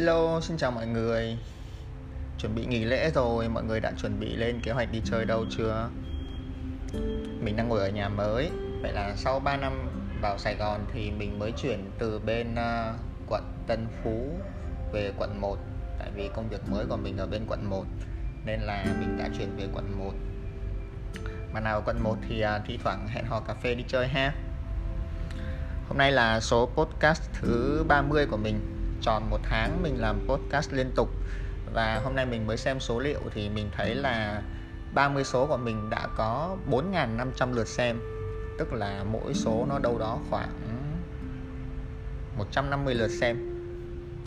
Hello, xin chào mọi người. Chuẩn bị nghỉ lễ rồi, mọi người đã chuẩn bị lên kế hoạch đi chơi đâu chưa? Mình đang ngồi ở nhà mới. Vậy là sau 3 năm vào Sài Gòn thì mình mới chuyển từ bên uh, quận Tân Phú về quận 1 Tại vì công việc mới của mình ở bên quận 1 Nên là mình đã chuyển về quận 1 Mà nào ở quận 1 thì uh, thi thoảng hẹn hò cà phê đi chơi ha. Hôm nay là số podcast thứ 30 của mình. Tròn một tháng mình làm podcast liên tục. Và hôm nay mình mới xem số liệu thì mình thấy là 30 số của mình đã có 4.500 lượt xem. Tức là mỗi số nó đâu đó khoảng 150 lượt xem.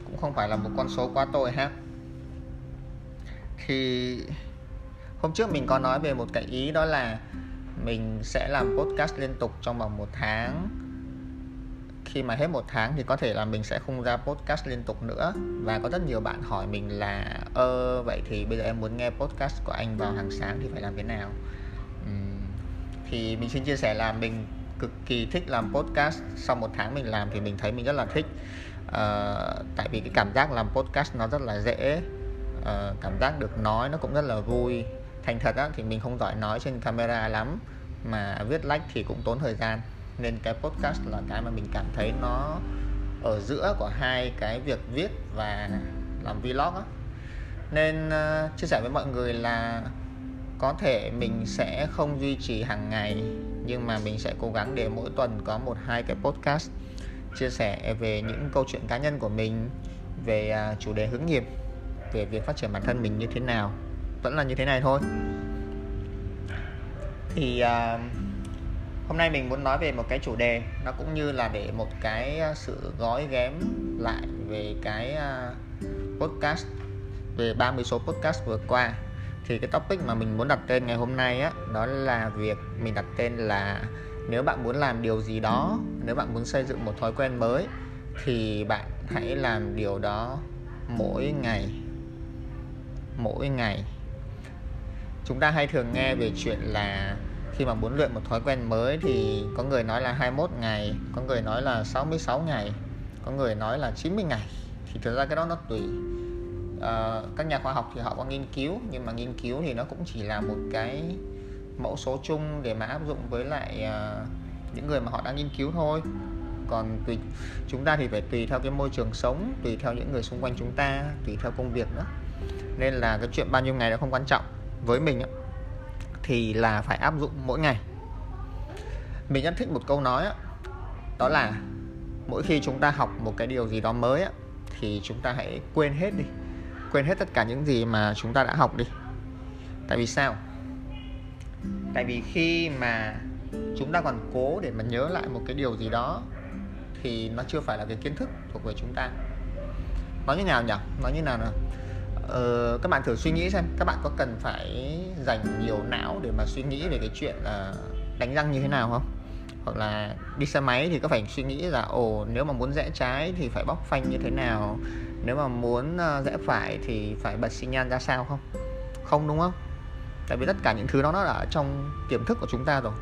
Cũng không phải là một con số quá tồi ha. Thì hôm trước mình có nói về một cái ý đó là mình sẽ làm podcast liên tục trong vòng một tháng khi mà hết một tháng thì có thể là mình sẽ không ra podcast liên tục nữa. Và có rất nhiều bạn hỏi mình là ơ vậy thì bây giờ em muốn nghe podcast của anh vào hàng sáng thì phải làm thế nào? Uhm, thì mình xin chia sẻ là mình cực kỳ thích làm podcast. Sau một tháng mình làm thì mình thấy mình rất là thích. Uh, tại vì cái cảm giác làm podcast nó rất là dễ. Uh, cảm giác được nói nó cũng rất là vui. Thành thật á, thì mình không giỏi nói trên camera lắm mà viết lách thì cũng tốn thời gian nên cái podcast là cái mà mình cảm thấy nó ở giữa của hai cái việc viết và làm vlog á. Nên uh, chia sẻ với mọi người là có thể mình sẽ không duy trì hàng ngày nhưng mà mình sẽ cố gắng để mỗi tuần có một hai cái podcast chia sẻ về những câu chuyện cá nhân của mình về uh, chủ đề hướng nghiệp về việc phát triển bản thân mình như thế nào. Vẫn là như thế này thôi. Thì uh, hôm nay mình muốn nói về một cái chủ đề, nó cũng như là để một cái à, sự gói ghém lại về cái à, podcast, về 30 số podcast vừa qua. Thì cái topic mà mình muốn đặt tên ngày hôm nay á, đó là việc mình đặt tên là nếu bạn muốn làm điều gì đó, nếu bạn muốn xây dựng một thói quen mới, thì bạn hãy làm điều đó mỗi ngày. Mỗi ngày. Chúng ta hay thường nghe về chuyện là khi mà muốn luyện một thói quen mới thì có người nói là 21 ngày có người nói là 66 ngày có người nói là 90 ngày. Thì thực ra cái đó nó tùy. À, các nhà khoa học thì họ có nghiên cứu nhưng mà nghiên cứu thì nó cũng chỉ là một cái mẫu số chung để mà áp dụng với lại à, những người mà họ đang nghiên cứu thôi. Còn tùy chúng ta thì phải tùy theo cái môi trường sống tùy theo những người xung quanh chúng ta tùy theo công việc nữa. Nên là cái chuyện bao nhiêu ngày nó không quan trọng. Với mình á, thì là phải áp dụng mỗi ngày. Mình rất thích một câu nói đó, đó là mỗi khi chúng ta học một cái điều gì đó mới thì chúng ta hãy quên hết đi quên hết tất cả những gì mà chúng ta đã học đi. Tại vì sao? Tại vì khi mà chúng ta còn cố để mà nhớ lại một cái điều gì đó thì nó chưa phải là cái kiến thức thuộc về chúng ta. Nói như nào nhỉ? Nói như nào nào? Ờ, các bạn thử suy nghĩ xem các bạn có cần phải dành nhiều não để mà suy nghĩ về cái chuyện là đánh răng như thế nào không? Hoặc là đi xe máy thì có phải suy nghĩ là ồ nếu mà muốn rẽ trái thì phải bóc phanh như thế nào? Nếu mà muốn uh, rẽ phải thì phải bật xi nhan ra sao không? Không đúng không? Tại vì tất cả những thứ đó nó ở trong tiềm thức của chúng ta rồi.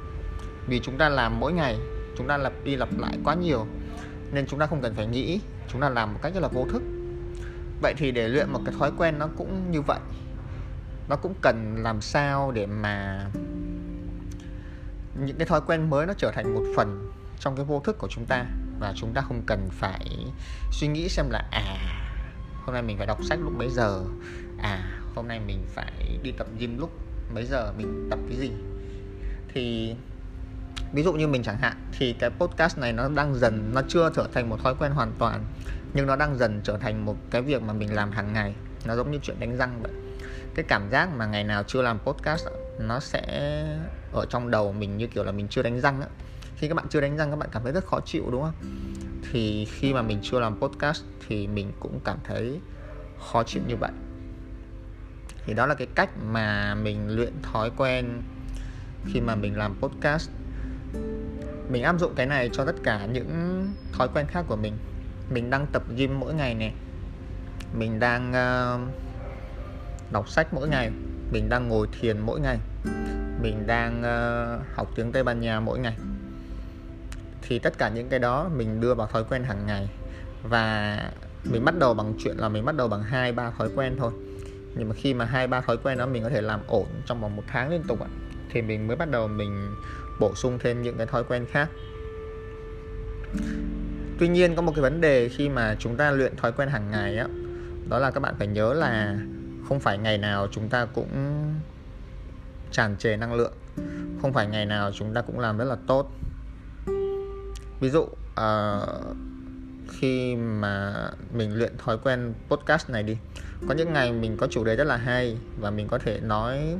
Vì chúng ta làm mỗi ngày chúng ta lặp đi lặp lại quá nhiều nên chúng ta không cần phải nghĩ. Chúng ta làm một cách rất là vô thức vậy thì để luyện một cái thói quen nó cũng như vậy. Nó cũng cần làm sao để mà những cái thói quen mới nó trở thành một phần trong cái vô thức của chúng ta và chúng ta không cần phải suy nghĩ xem là à hôm nay mình phải đọc sách lúc mấy giờ à hôm nay mình phải đi tập gym lúc mấy giờ, mình tập cái gì. Thì ví dụ như mình chẳng hạn, thì cái podcast này nó đang dần, nó chưa trở thành một thói quen hoàn toàn nhưng nó đang dần trở thành một cái việc mà mình làm hàng ngày. Nó giống như chuyện đánh răng vậy. Cái cảm giác mà ngày nào chưa làm podcast nó sẽ ở trong đầu mình như kiểu là mình chưa đánh răng á. Khi các bạn chưa đánh răng, các bạn cảm thấy rất khó chịu, đúng không? Thì khi mà mình chưa làm podcast thì mình cũng cảm thấy khó chịu như vậy. Thì đó là cái cách mà mình luyện thói quen khi mà mình làm podcast. Mình áp dụng cái này cho tất cả những thói quen khác của mình mình đang tập gym mỗi ngày này, mình đang uh, đọc sách mỗi ngày. Mình đang ngồi thiền mỗi ngày. Mình đang uh, học tiếng tây ban nha mỗi ngày. Thì tất cả những cái đó mình đưa vào thói quen hàng ngày. Và mình bắt đầu bằng chuyện là mình bắt đầu bằng hai ba thói quen thôi. Nhưng mà khi mà hai ba thói quen đó mình có thể làm ổn trong vòng một tháng liên tục ạ thì mình mới bắt đầu mình bổ sung thêm những cái thói quen khác tuy nhiên có một cái vấn đề khi mà chúng ta luyện thói quen hàng ngày á đó là các bạn phải nhớ là không phải ngày nào chúng ta cũng tràn trề năng lượng. Không phải ngày nào chúng ta cũng làm rất là tốt. Ví dụ uh, khi mà mình luyện thói quen podcast này đi có những ngày mình có chủ đề rất là hay và mình có thể nói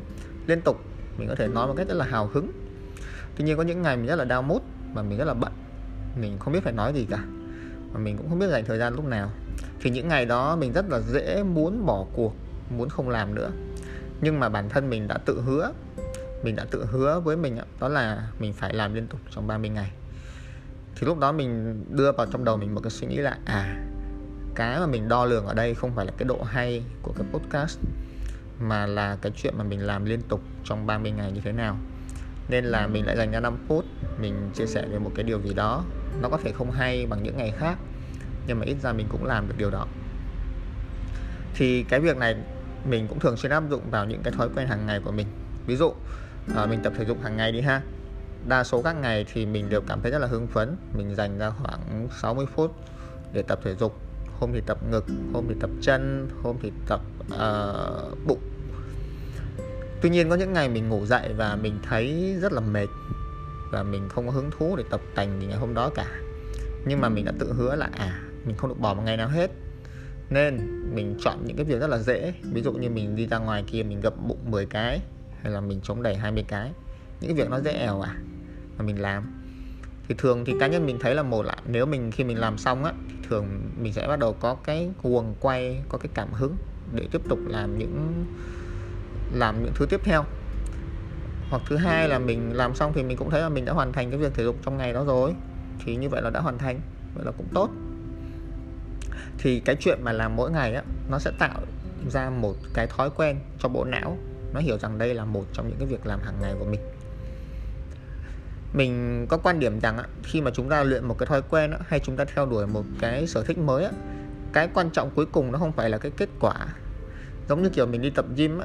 liên tục mình có thể nói một cách rất là hào hứng. Tuy nhiên có những ngày mình rất là đau mút và mình rất là bận mình không biết phải nói gì cả. Và mình cũng không biết dành thời gian lúc nào. Thì những ngày đó mình rất là dễ muốn bỏ cuộc, muốn không làm nữa. Nhưng mà bản thân mình đã tự hứa, mình đã tự hứa với mình đó là mình phải làm liên tục trong 30 ngày. Thì lúc đó mình đưa vào trong đầu mình một cái suy nghĩ là à cái mà mình đo lường ở đây không phải là cái độ hay của cái podcast, mà là cái chuyện mà mình làm liên tục trong 30 ngày như thế nào. Nên là mình lại dành ra 5 phút mình chia sẻ về một cái điều gì đó nó có thể không hay bằng những ngày khác nhưng mà ít ra mình cũng làm được điều đó. Thì cái việc này mình cũng thường xuyên áp dụng vào những cái thói quen hàng ngày của mình. Ví dụ à, mình tập thể dục hàng ngày đi ha. Đa số các ngày thì mình đều cảm thấy rất là hưng phấn. Mình dành ra khoảng 60 phút để tập thể dục. Hôm thì tập ngực hôm thì tập chân hôm thì tập uh, bụng. Tuy nhiên có những ngày mình ngủ dậy và mình thấy rất là mệt và mình không có hứng thú để tập tành gì ngày hôm đó cả. Nhưng mà mình đã tự hứa là à mình không được bỏ một ngày nào hết. Nên mình chọn những cái việc rất là dễ. Ví dụ như mình đi ra ngoài kia, mình gập bụng 10 cái, hay là mình chống đẩy 20 cái. Những cái việc nó dễ ẻo à mà mình làm. Thì thường thì cá nhân mình thấy là một là nếu mình, khi mình làm xong á thường mình sẽ bắt đầu có cái cuồng quay, có cái cảm hứng để tiếp tục làm những làm những thứ tiếp theo hoặc thứ hai là mình làm xong thì mình cũng thấy là mình đã hoàn thành cái việc thể dục trong ngày đó rồi. Thì như vậy là đã hoàn thành vậy là cũng tốt. Thì cái chuyện mà làm mỗi ngày á nó sẽ tạo ra một cái thói quen cho bộ não. Nó hiểu rằng đây là một trong những cái việc làm hàng ngày của mình. Mình có quan điểm rằng khi mà chúng ta luyện một cái thói quen hay chúng ta theo đuổi một cái sở thích mới cái quan trọng cuối cùng nó không phải là cái kết quả. Giống như kiểu mình đi tập gym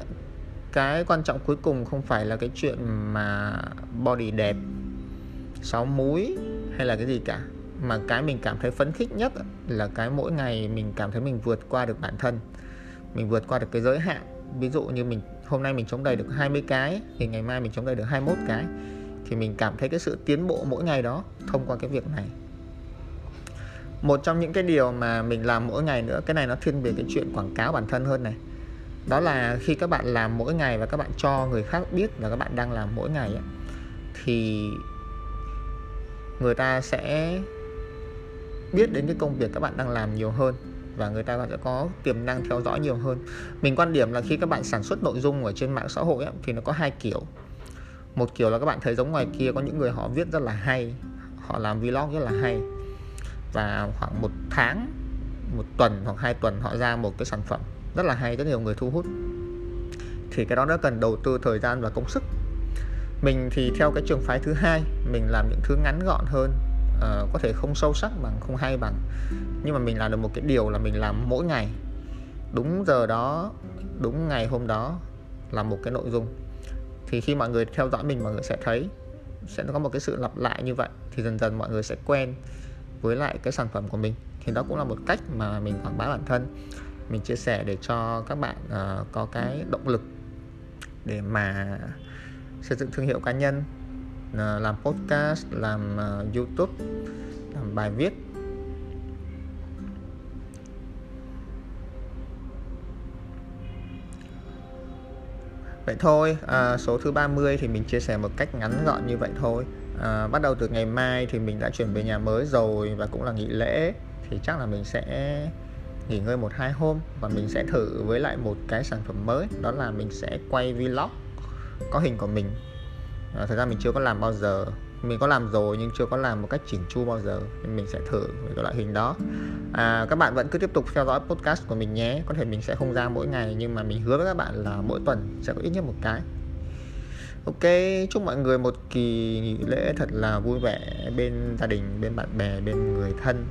cái quan trọng cuối cùng không phải là cái chuyện mà body đẹp, sáu múi hay là cái gì cả. Mà cái mình cảm thấy phấn khích nhất là cái mỗi ngày mình cảm thấy mình vượt qua được bản thân, mình vượt qua được cái giới hạn. Ví dụ như mình, hôm nay mình chống đầy được 20 cái, thì ngày mai mình chống đầy được 21 cái, thì mình cảm thấy cái sự tiến bộ mỗi ngày đó thông qua cái việc này. Một trong những cái điều mà mình làm mỗi ngày nữa, cái này nó thiên về cái chuyện quảng cáo bản thân hơn này đó là khi các bạn làm mỗi ngày và các bạn cho người khác biết là các bạn đang làm mỗi ngày ấy, thì người ta sẽ biết đến cái công việc các bạn đang làm nhiều hơn và người ta sẽ có tiềm năng theo dõi nhiều hơn. Mình quan điểm là khi các bạn sản xuất nội dung ở trên mạng xã hội ấy, thì nó có hai kiểu. Một kiểu là các bạn thấy giống ngoài kia có những người họ viết rất là hay họ làm vlog rất là hay và khoảng một tháng một tuần hoặc hai tuần họ ra một cái sản phẩm rất là hay rất nhiều người thu hút. Thì cái đó nó cần đầu tư thời gian và công sức. Mình thì theo cái trường phái thứ hai mình làm những thứ ngắn gọn hơn uh, có thể không sâu sắc bằng không hay bằng. Nhưng mà mình làm được một cái điều là mình làm mỗi ngày. Đúng giờ đó đúng ngày hôm đó là một cái nội dung. Thì khi mọi người theo dõi mình mọi người sẽ thấy sẽ có một cái sự lặp lại như vậy. Thì dần dần mọi người sẽ quen với lại cái sản phẩm của mình. Thì đó cũng là một cách mà mình quảng bá bản thân mình chia sẻ để cho các bạn uh, có cái động lực để mà xây dựng thương hiệu cá nhân uh, làm podcast làm uh, youtube làm bài viết. Vậy thôi, à, số thứ 30 thì mình chia sẻ một cách ngắn gọn như vậy thôi. À, Bắt đầu từ ngày mai thì mình đã chuyển về nhà mới rồi và cũng là nghỉ lễ Thì chắc là mình sẽ nghỉ ngơi một hai hôm và mình sẽ thử với lại một cái sản phẩm mới đó là mình sẽ quay vlog có hình của mình. À, thật ra mình chưa có làm bao giờ. Mình có làm rồi nhưng chưa có làm một cách chỉnh chu bao giờ nên mình sẽ thử với cái loại hình đó. À, các bạn vẫn cứ tiếp tục theo dõi podcast của mình nhé. Có thể mình sẽ không ra mỗi ngày nhưng mà mình hứa với các bạn là mỗi tuần sẽ có ít nhất một cái. Ok chúc mọi người một kỳ nghỉ lễ thật là vui vẻ bên gia đình bên bạn bè bên người thân.